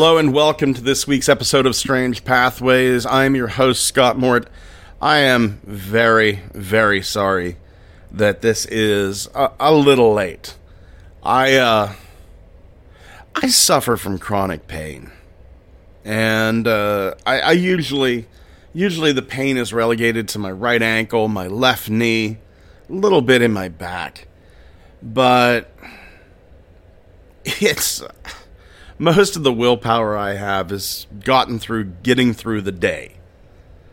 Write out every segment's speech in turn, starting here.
Hello and welcome to this week's episode of Strange Pathways. I'm your host, Scott Mort. I am very, very sorry that this is a, a little late. I, uh, I suffer from chronic pain. And, uh, I, I usually, usually the pain is relegated to my right ankle, my left knee, a little bit in my back. But, it's most of the willpower I have is gotten through getting through the day.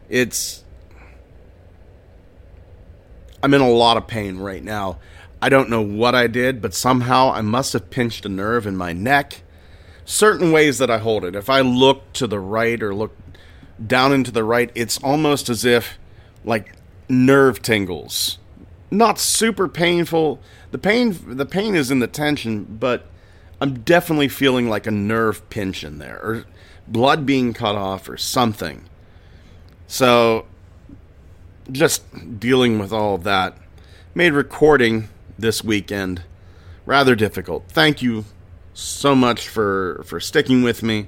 It's I'm in a lot of pain right now. I don't know what I did, but somehow I must have pinched a nerve in my neck. Certain ways that I hold it. If I look to the right or look down into the right, it's almost as if like nerve tingles. Not super painful. The pain the pain is in the tension, but I'm definitely feeling like a nerve pinch in there, or blood being cut off, or something. So, just dealing with all of that made recording this weekend rather difficult. Thank you so much for for sticking with me.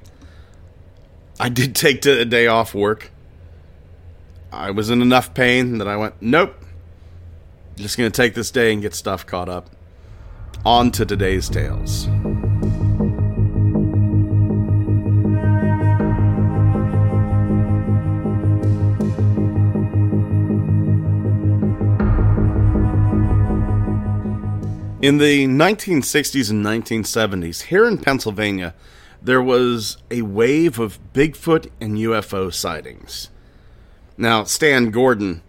I did take a day off work. I was in enough pain that I went, nope. Just going to take this day and get stuff caught up. On to today's tales. In the 1960s and 1970s, here in Pennsylvania, there was a wave of Bigfoot and UFO sightings. Now, Stan Gordon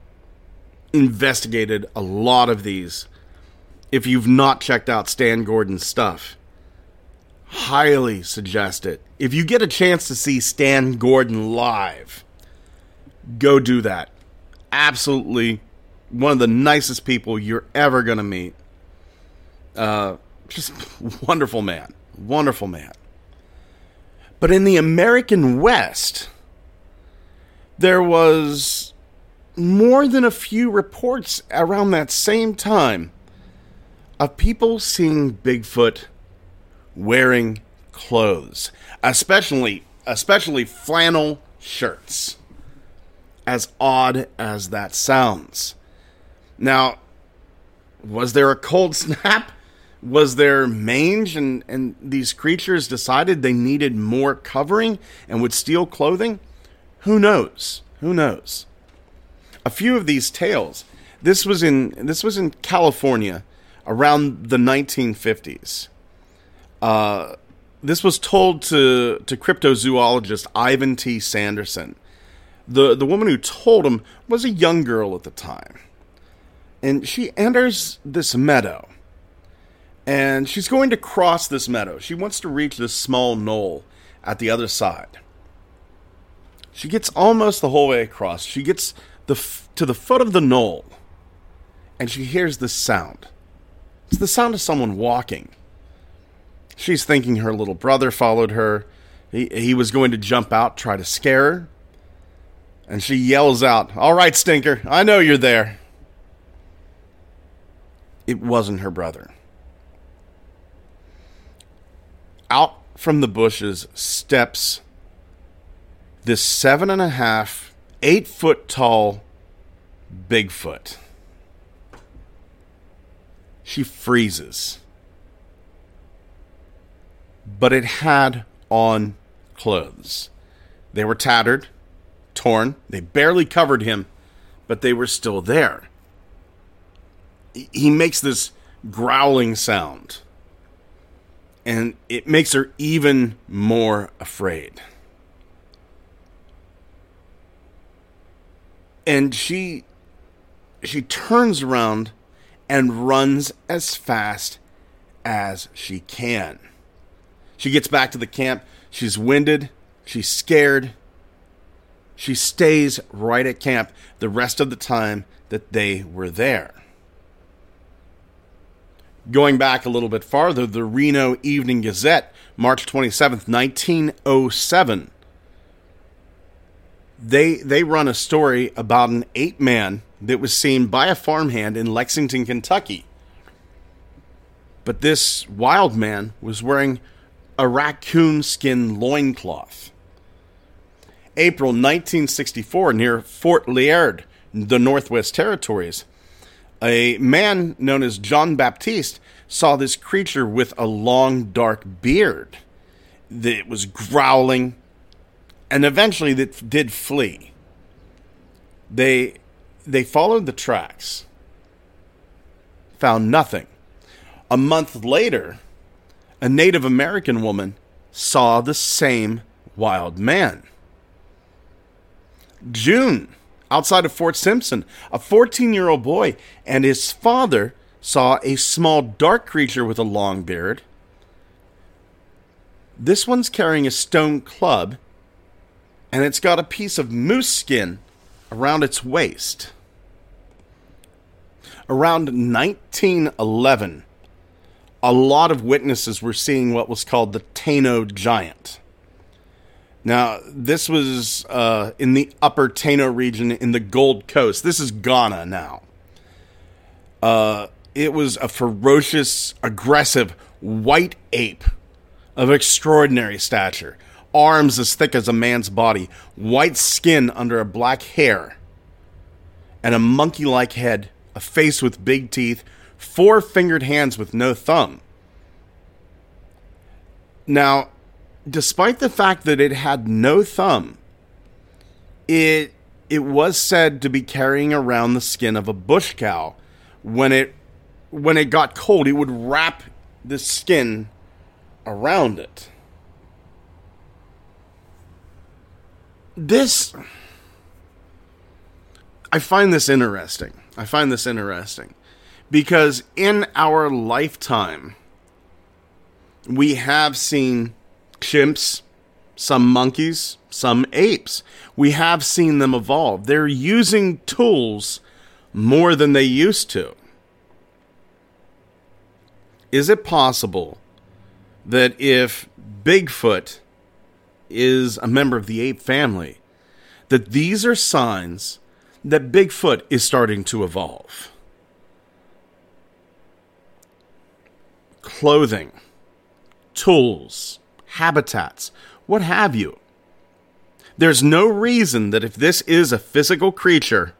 investigated a lot of these. If you've not checked out Stan Gordon's stuff, highly suggest it. If you get a chance to see Stan Gordon live, go do that. Absolutely one of the nicest people you're ever going to meet. Uh, just wonderful man. Wonderful man. But in the American West, there was more than a few reports around that same time of people seeing Bigfoot wearing clothes, especially especially flannel shirts. As odd as that sounds. Now, was there a cold snap? Was there mange and, and these creatures decided they needed more covering and would steal clothing? Who knows? Who knows? A few of these tales. This was in this was in California around the 1950s. Uh, this was told to to cryptozoologist Ivan T. Sanderson. The the woman who told him was a young girl at the time. And she enters this meadow and she's going to cross this meadow. She wants to reach this small knoll at the other side. She gets almost the whole way across. She gets the f- to the foot of the knoll, and she hears this sound. It's the sound of someone walking. She's thinking her little brother followed her. He, he was going to jump out, try to scare her. And she yells out, All right, Stinker, I know you're there. It wasn't her brother out from the bushes steps this seven and a half, eight foot tall Bigfoot. She freezes. But it had on clothes. They were tattered, torn, they barely covered him, but they were still there. He makes this growling sound and it makes her even more afraid. And she she turns around and runs as fast as she can. She gets back to the camp. She's winded, she's scared. She stays right at camp the rest of the time that they were there. Going back a little bit farther, the Reno Evening Gazette, March 27th, 1907. They they run a story about an ape man that was seen by a farmhand in Lexington, Kentucky. But this wild man was wearing a raccoon skin loincloth. April 1964, near Fort Liard, the Northwest Territories, a man known as John Baptiste saw this creature with a long, dark beard that was growling and eventually that did flee. They they followed the tracks, found nothing. A month later, a Native American woman saw the same wild man. June, outside of Fort Simpson, a 14 year old boy and his father saw a small dark creature with a long beard. This one's carrying a stone club, and it's got a piece of moose skin around its waist. Around 1911, a lot of witnesses were seeing what was called the Tano Giant. Now, this was uh, in the upper Tano region in the Gold Coast. This is Ghana now. Uh, it was a ferocious, aggressive white ape of extraordinary stature, arms as thick as a man's body, white skin under a black hair, and a monkey like head, a face with big teeth, four fingered hands with no thumb. Now, despite the fact that it had no thumb, it it was said to be carrying around the skin of a bush cow. When it when it got cold, it would wrap the skin around it. This I find this interesting. I find this interesting because in our lifetime we have seen chimps, some monkeys, some apes. We have seen them evolve. They're using tools more than they used to. Is it possible that if Bigfoot is a member of the ape family, that these are signs that Bigfoot is starting to evolve? Clothing, tools, habitats, what have you. There's no reason that if this is a physical creature,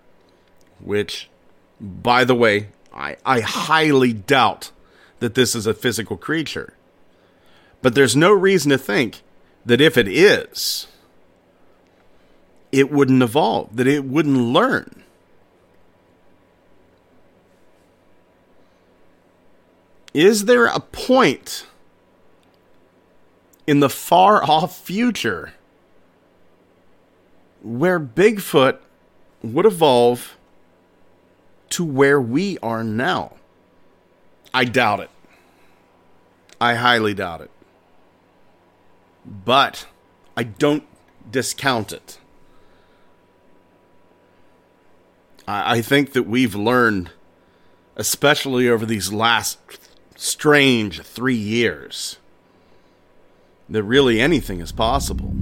which, by the way, I, I highly doubt that this is a physical creature, but there's no reason to think that if it is, it wouldn't evolve, that it wouldn't learn. Is there a point in the far off future where Bigfoot would evolve to where we are now. I doubt it. I highly doubt it. But I don't discount it. I, think that we've learned, especially over these last strange three years, that really anything is possible.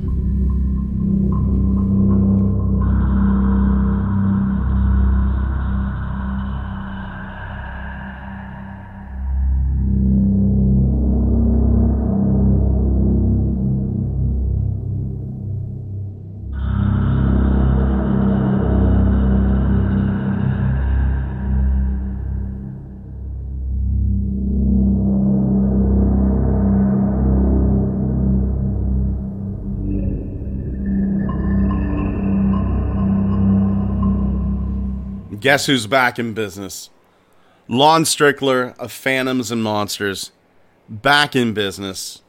Guess who's back in business? Lon Strickler of Phantoms and Monsters, back in business.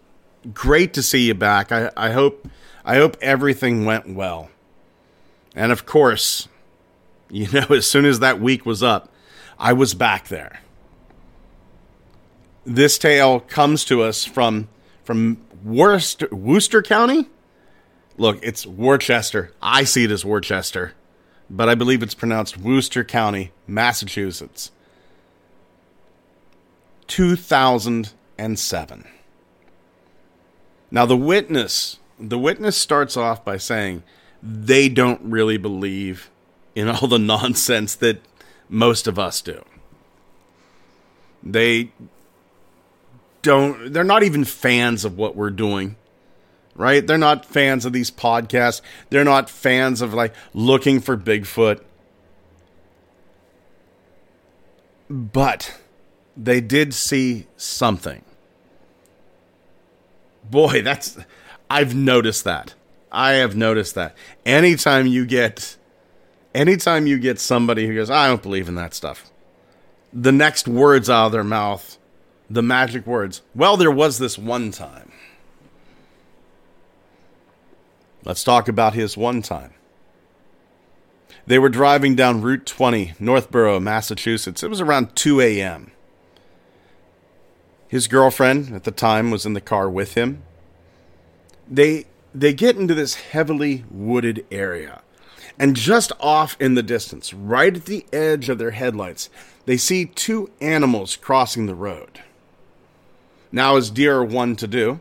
Great to see you back. I, I hope I hope everything went well. And of course, you know, as soon as that week was up, I was back there. This tale comes to us from from Worcester, Worcester County. Look, it's Worcester. I see it as Worcester but I believe it's pronounced Worcester County, Massachusetts. 2007. Now the witness, the witness starts off by saying they don't really believe in all the nonsense that most of us do. They don't they're not even fans of what we're doing right? They're not fans of these podcasts. They're not fans of like looking for bigfoot. But they did see something. Boy that's i've noticed that. I have noticed that. Anytime you get anytime you get somebody who goes i don't believe in that stuff the next words out of their mouth the magic words. Well, there was this one time. Let's talk about his one time. They were driving down Route 20, Northborough, Massachusetts. It was around 2 a.m. His girlfriend at the time was in the car with him. They they get into this heavily wooded area. And just off in the distance, right at the edge of their headlights, they see two animals crossing the road now as deer one to do,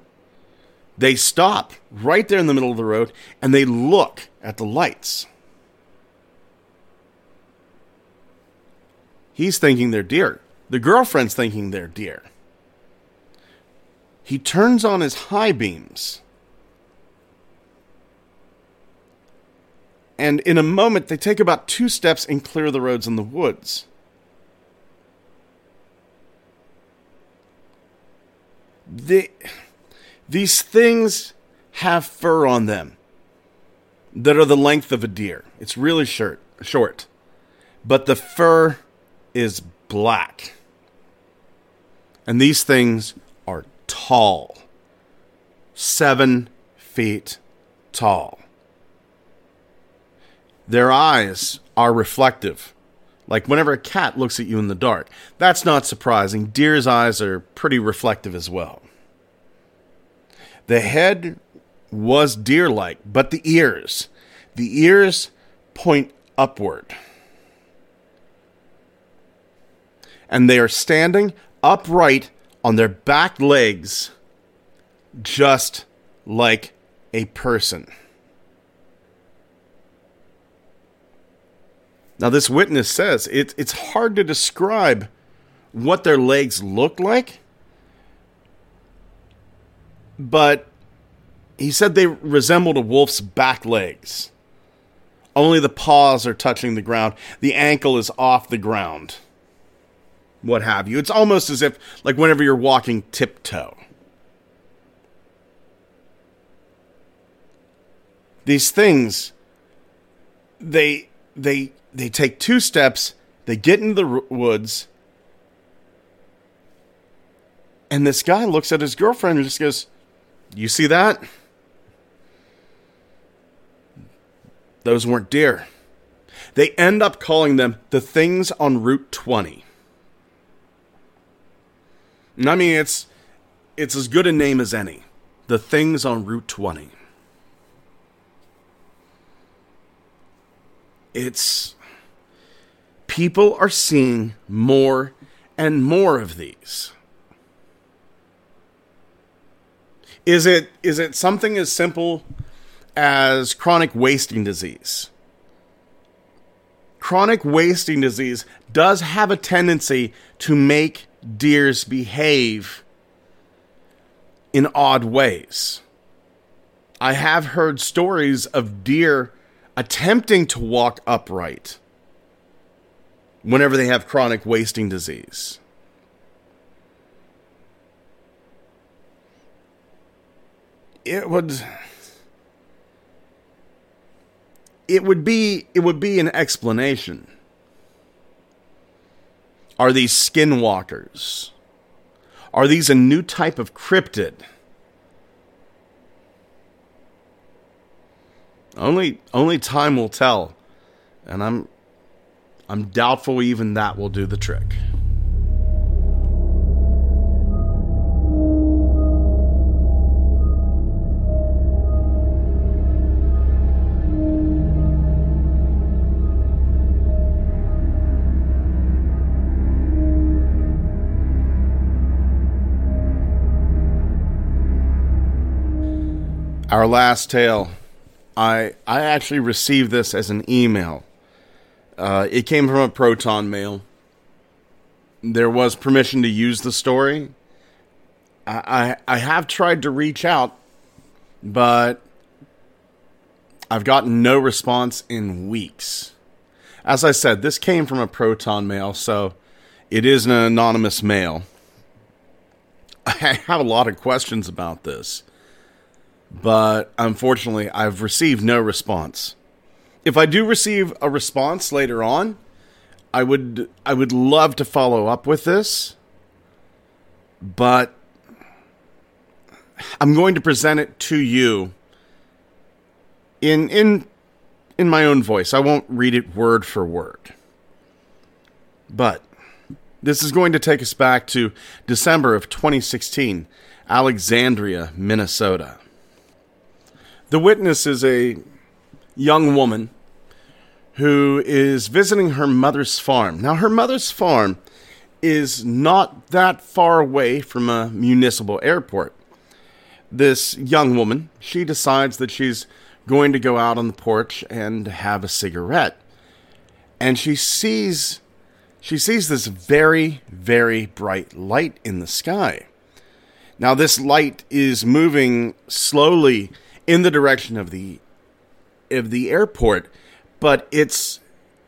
they stop right there in the middle of the road and they look at the lights. He's thinking they're deer. The girlfriend's thinking they're deer. He turns on his high beams. And in a moment, they take about two steps and clear the roads in the woods. the, these things have fur on them that are the length of a deer. It's really short, short. But the fur is black. And these things are tall. Seven feet tall. Their eyes are reflective. Like whenever a cat looks at you in the dark. That's not surprising. Deer's eyes are pretty reflective as well. The head was deer like, but the ears, the ears point upward. And they are standing upright on their back legs, just like a person. Now, this witness says it, it's hard to describe what their legs look like, but he said they resembled a wolf's back legs. Only the paws are touching the ground, the ankle is off the ground. What have you. It's almost as if, like, whenever you're walking tiptoe. These things, they, they they take two steps, they get into the woods, and this guy looks at his girlfriend and just goes, You see that? Those weren't deer. They end up calling them the things on Route 20. And I mean, it's it's as good a name as any. The things on Route 20. It's people are seeing more and more of these. Is it is it something as simple as chronic wasting disease? Chronic wasting disease does have a tendency to make deers behave in odd ways. I have heard stories of deer attempting to walk upright whenever they have chronic wasting disease. It would it would be it would be an explanation. Are these skinwalkers? Are these a new type of cryptid? Only only time will tell. And I'm I'm doubtful even that will do the trick. Our last tale. I I actually received this as an email uh, it came from a Proton mail. There was permission to use the story. I, I, I have tried to reach out, but I've gotten no response in weeks. As I said, this came from a Proton mail, so it is an anonymous mail. I have a lot of questions about this, but unfortunately, I've received no response. If I do receive a response later on, I would I would love to follow up with this, but I'm going to present it to you in in in my own voice. I won't read it word for word. But this is going to take us back to December of 2016, Alexandria, Minnesota. The witness is a young woman who is visiting her mother's farm. Now, her mother's farm is not that far away from a municipal airport. This young woman, she decides that she's going to go out on the porch and have a cigarette. And she sees she sees this very very bright light in the sky. Now this light is moving slowly in the direction of the of the airport, but it's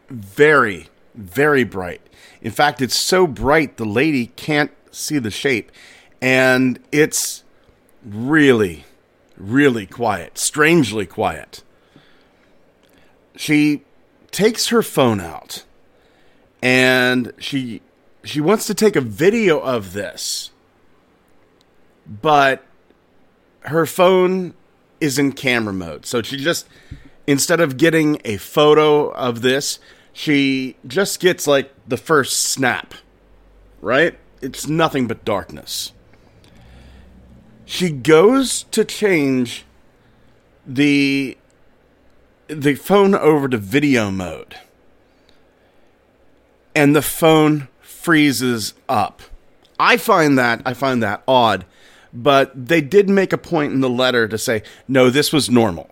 very very bright. In fact, it's so bright the lady can't see the shape and it's really really quiet, strangely quiet. She takes her phone out and she she wants to take a video of this. But her phone is in camera mode. So she just instead of getting a photo of this, she just gets like the first snap. Right? It's nothing but darkness she goes to change the the phone over to video mode and the phone freezes up i find that i find that odd but they did make a point in the letter to say no this was normal.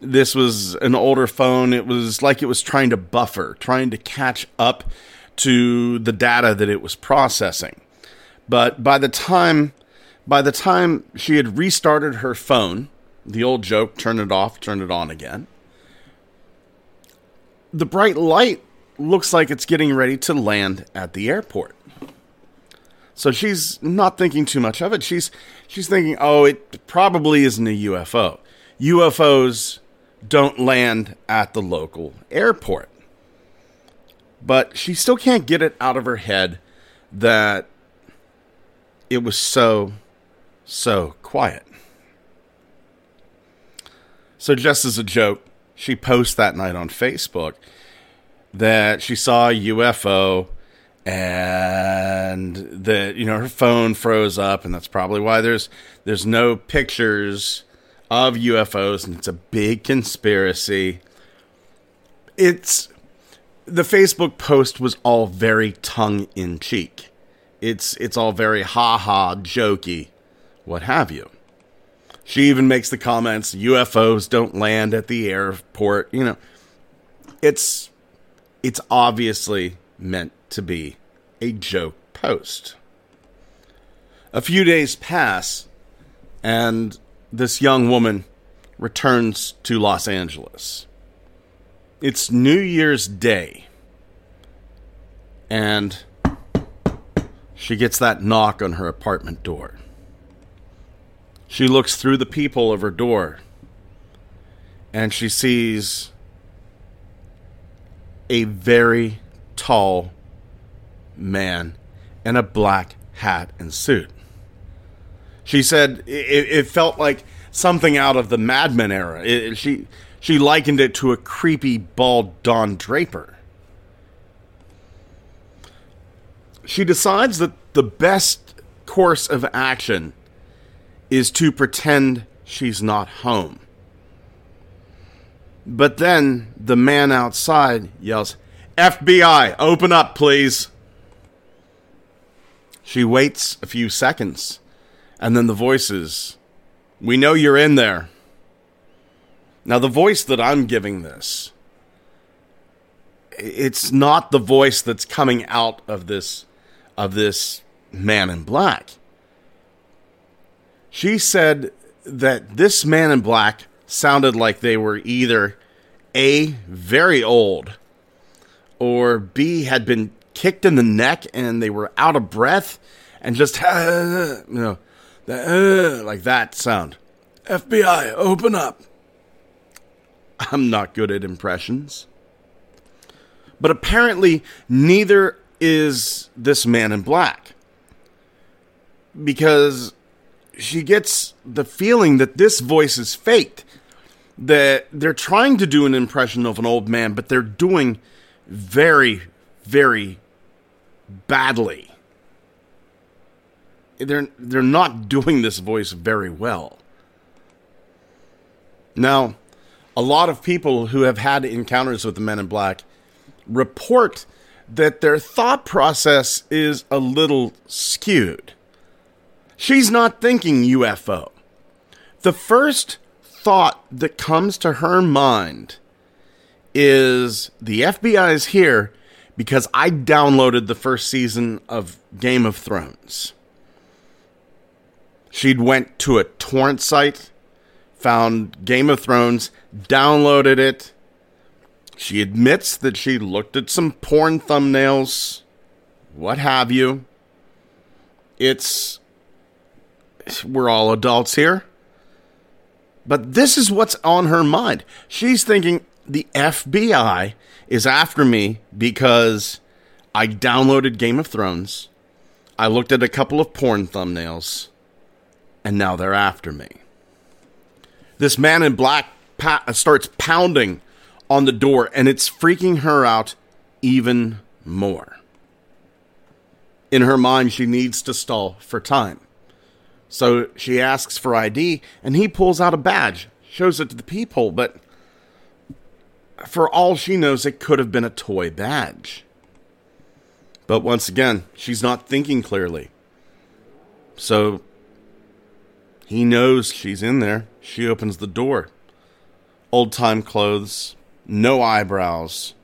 This was an older phone. It was like it was trying to buffer trying to catch up to the data that it was processing. But by the time by the time she had restarted her phone, the old joke turn it off, turn it on again, the bright light looks like it's getting ready to land at the airport. So she's not thinking too much of it. She's she's thinking, "Oh, it probably isn't a UFO. UFOs don't land at the local airport." But she still can't get it out of her head that it was so so quiet. So, just as a joke, she posts that night on Facebook that she saw a UFO and that you know her phone froze up and that's probably why there's there's no pictures of UFOs and it's a big conspiracy. It's the Facebook post was all very tongue in cheek. It's it's all very ha ha jokey what have you. She even makes the comments UFOs don't land at the airport. You know, it's it's obviously meant to be a joke post. A few days pass and this young woman returns to Los Angeles. It's New Year's Day. And she gets that knock on her apartment door. She looks through the peephole of her door and she sees a very tall man in a black hat and suit. She said it, it felt like something out of the Mad Men era. It, she she likened it to a creepy bald Don Draper. She decides that the best course of action is to pretend she's not home. But then the man outside yells, FBI, open up, please. She waits a few seconds, and then the voices, We know you're in there. Now, the voice that I'm giving this, it's not the voice that's coming out of this of this man in black She said that this man in black sounded like they were either A, very old, or B, had been kicked in the neck and they were out of breath and just, you know, uh, like that sound. FBI, open up. I'm not good at impressions. But apparently, neither is this man in black. Because she gets the feeling that this voice is faked. That they're trying to do an impression of an old man, but they're doing very, very badly. They're they're not doing this voice very well. Now, a lot of people who have had encounters with the men in black report that their thought process is a little skewed. She's not thinking UFO. The first thought that comes to her mind is the FBI is here because I downloaded the first season of Game of Thrones. She'd went to a torrent site, found Game of Thrones, downloaded it, she admits that she looked at some porn thumbnails, what have you. It's. We're all adults here. But this is what's on her mind. She's thinking the FBI is after me because I downloaded Game of Thrones, I looked at a couple of porn thumbnails, and now they're after me. This man in black pa- uh, starts pounding on the door, and it's freaking her out even more. In her mind, she needs to stall for time. So she asks for ID, and he pulls out a badge, shows it to the people, but for all she knows, it could have been a toy badge. But once again, she's not thinking clearly. So he knows she's in there. She opens the door. Old time clothes, no eyebrows,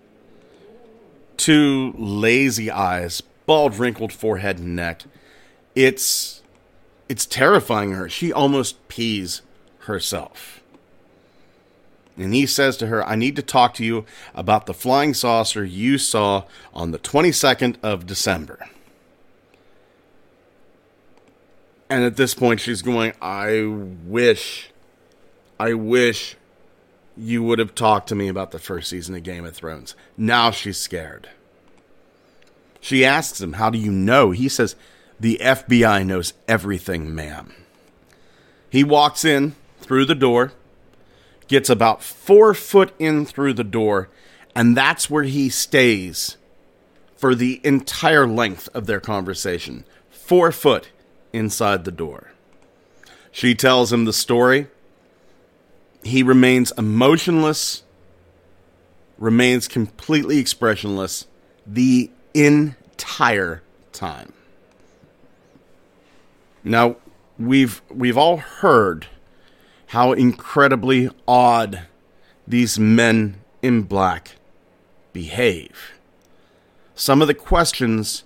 two lazy eyes, bald, wrinkled forehead and neck. It's it's terrifying her. She almost pees herself. And he says to her, I need to talk to you about the flying saucer you saw on the 22nd of December. And at this point, she's going, I wish, I wish you would have talked to me about the first season of Game of Thrones. Now she's scared. She asks him, How do you know? He says, The FBI knows everything, ma'am. He walks in through the door, gets about four foot in through the door, and that's where he stays for the entire length of their conversation. Four foot inside the door. She tells him the story he remains emotionless, remains completely expressionless the entire time. Now, we've we've all heard how incredibly odd these men in black behave. Some of the questions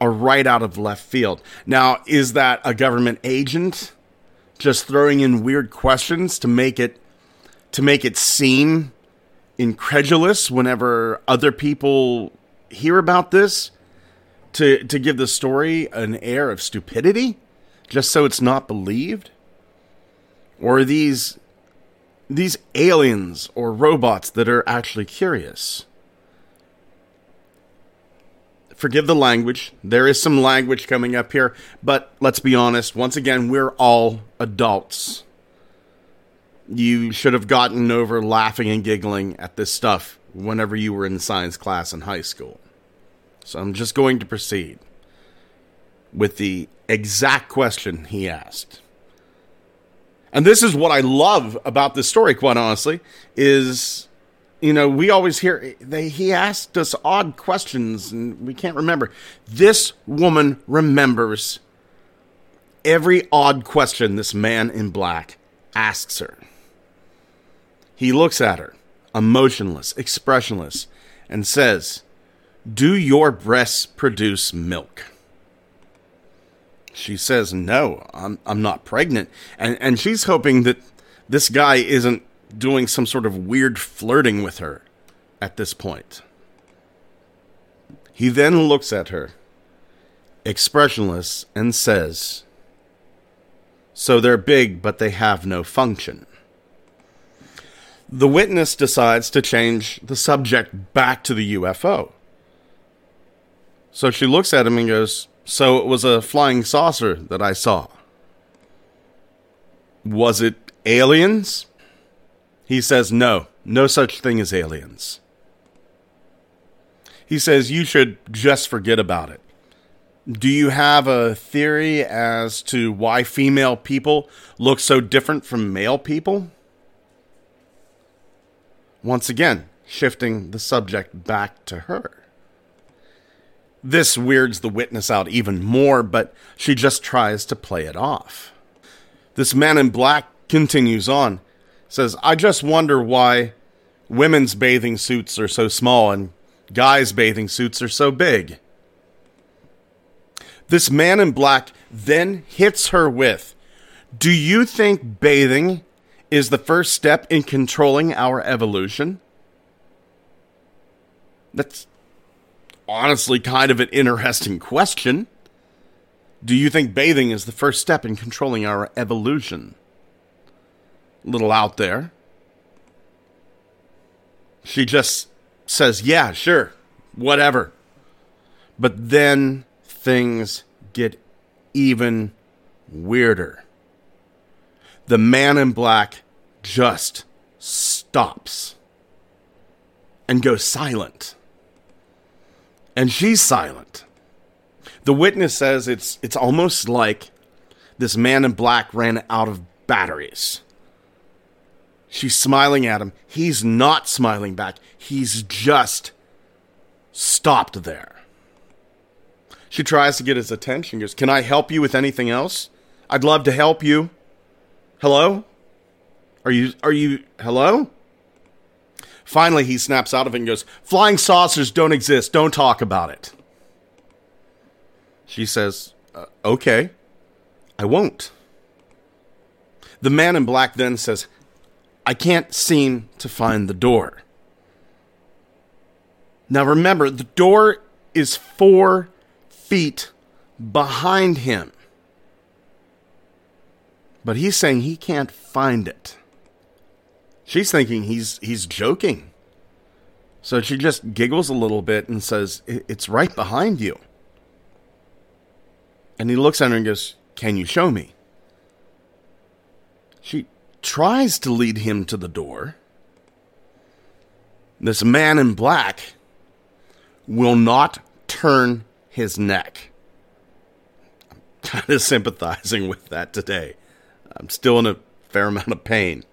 are right out of left field. Now, is that a government agent? just throwing in weird questions to make it to make it seem incredulous whenever other people hear about this to to give the story an air of stupidity just so it's not believed or these these aliens or robots that are actually curious forgive the language. There is some language coming up here, but let's be honest. Once again, we're all adults. You should have gotten over laughing and giggling at this stuff whenever you were in science class in high school. So I'm just going to proceed with the exact question he asked. And this is what I love about this story, quite honestly, is you know, we always hear they, he asked us odd questions and we can't remember. This woman remembers every odd question this man in black asks her. He looks at her, emotionless, expressionless, and says, Do your breasts produce milk? She says, No, I'm, I'm not pregnant. And, and she's hoping that this guy isn't doing some sort of weird flirting with her at this point. He then looks at her, expressionless, and says, So they're big, but they have no function. The witness decides to change the subject back to the UFO. So she looks at him and goes, So it was a flying saucer that I saw. Was it aliens? He says, No, no such thing as aliens. He says, You should just forget about it. Do you have a theory as to why female people look so different from male people? Once again, shifting the subject back to her. This weirds the witness out even more, but she just tries to play it off. This man in black continues on, says, I just wonder why women's bathing suits are so small and guys' bathing suits are so big. This man in black then hits her with, Do you think bathing is the first step in controlling our evolution? That's honestly kind of an interesting question. Do you think bathing is the first step in controlling our evolution? A little out there. She just says, yeah, sure, whatever. But then things get even weirder the man in black just stops and goes silent. And she's silent. The witness says it's it's almost like this man in black ran out of batteries. She's smiling at him. He's not smiling back. He's just stopped there. She tries to get his attention. Goes, "Can I help you with anything else? I'd love to help you." Hello? Are you are you hello? Finally he snaps out of it and goes, "Flying saucers don't exist. Don't talk about it." She says, uh, "Okay. I won't." The man in black then says, "I can't seem to find the door." Now remember, the door is 4 feet behind him but he's saying he can't find it. She's thinking he's he's joking. So she just giggles a little bit and says, "It's right behind you." And he looks at her and goes, "Can you show me?" She tries to lead him to the door. This man in black will not turn his neck. I'm kind of sympathizing with that today. I'm still in a fair amount of pain.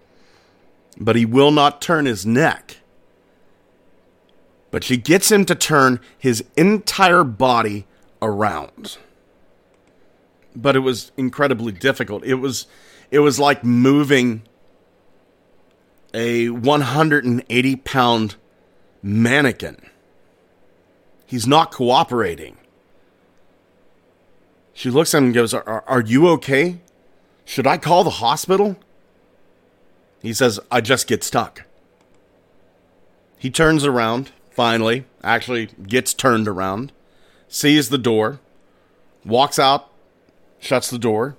But he will not turn his neck. But she gets him to turn his entire body around. But it was incredibly difficult. It was it was like moving a 180 pound mannequin. He's not cooperating. She looks at him and goes, Are, are you okay? Should I call the hospital? He says, I just get stuck. He turns around, finally, actually gets turned around, sees the door, walks out, shuts the door,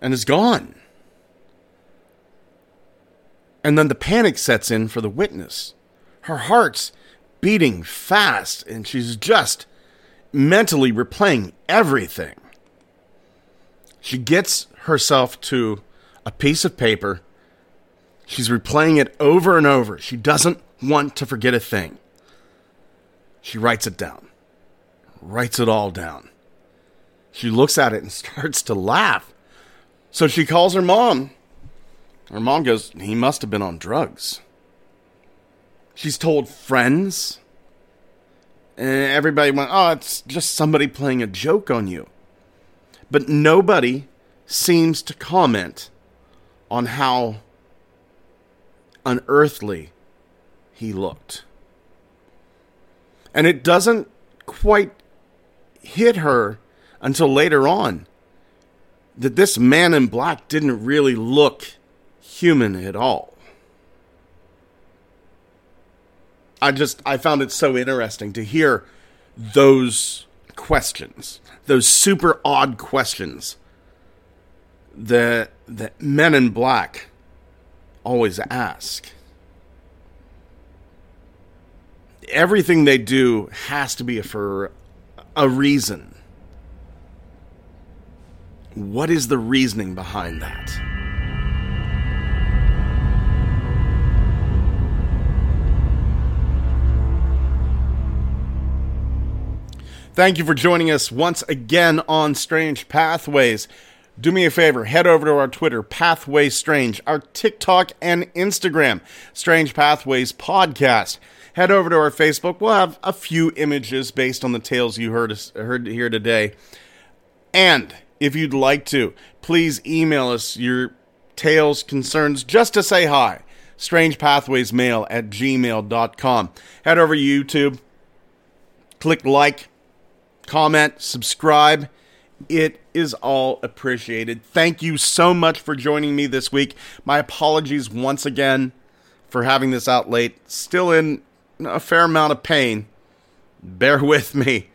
and is gone. And then the panic sets in for the witness. Her heart's beating fast, and she's just mentally replaying everything. She gets herself to a piece of paper. She's replaying it over and over. She doesn't want to forget a thing. She writes it down, writes it all down. She looks at it and starts to laugh. So she calls her mom. Her mom goes, He must have been on drugs. She's told friends. And everybody went, Oh, it's just somebody playing a joke on you. But nobody seems to comment on how unearthly he looked. And it doesn't quite hit her until later on that this man in black didn't really look human at all. I just I found it so interesting to hear those questions, those super odd questions that that men in black always ask. Everything they do has to be for a reason. What is the reasoning behind that? Thank you for joining us once again on Strange Pathways. Do me a favor, head over to our Twitter, Pathway Strange, our TikTok and Instagram, Strange Pathways Podcast. Head over to our Facebook. We'll have a few images based on the tales you heard heard here today. And if you'd like to, please email us your tales, concerns, just to say hi. StrangePathwaysMail at gmail.com. Head over to YouTube, click like, comment, subscribe. It is all appreciated. Thank you so much for joining me this week. My apologies once again for having this out late. Still in a fair amount of pain. Bear with me.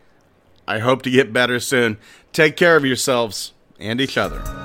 I hope to get better soon. Take care of yourselves and each other.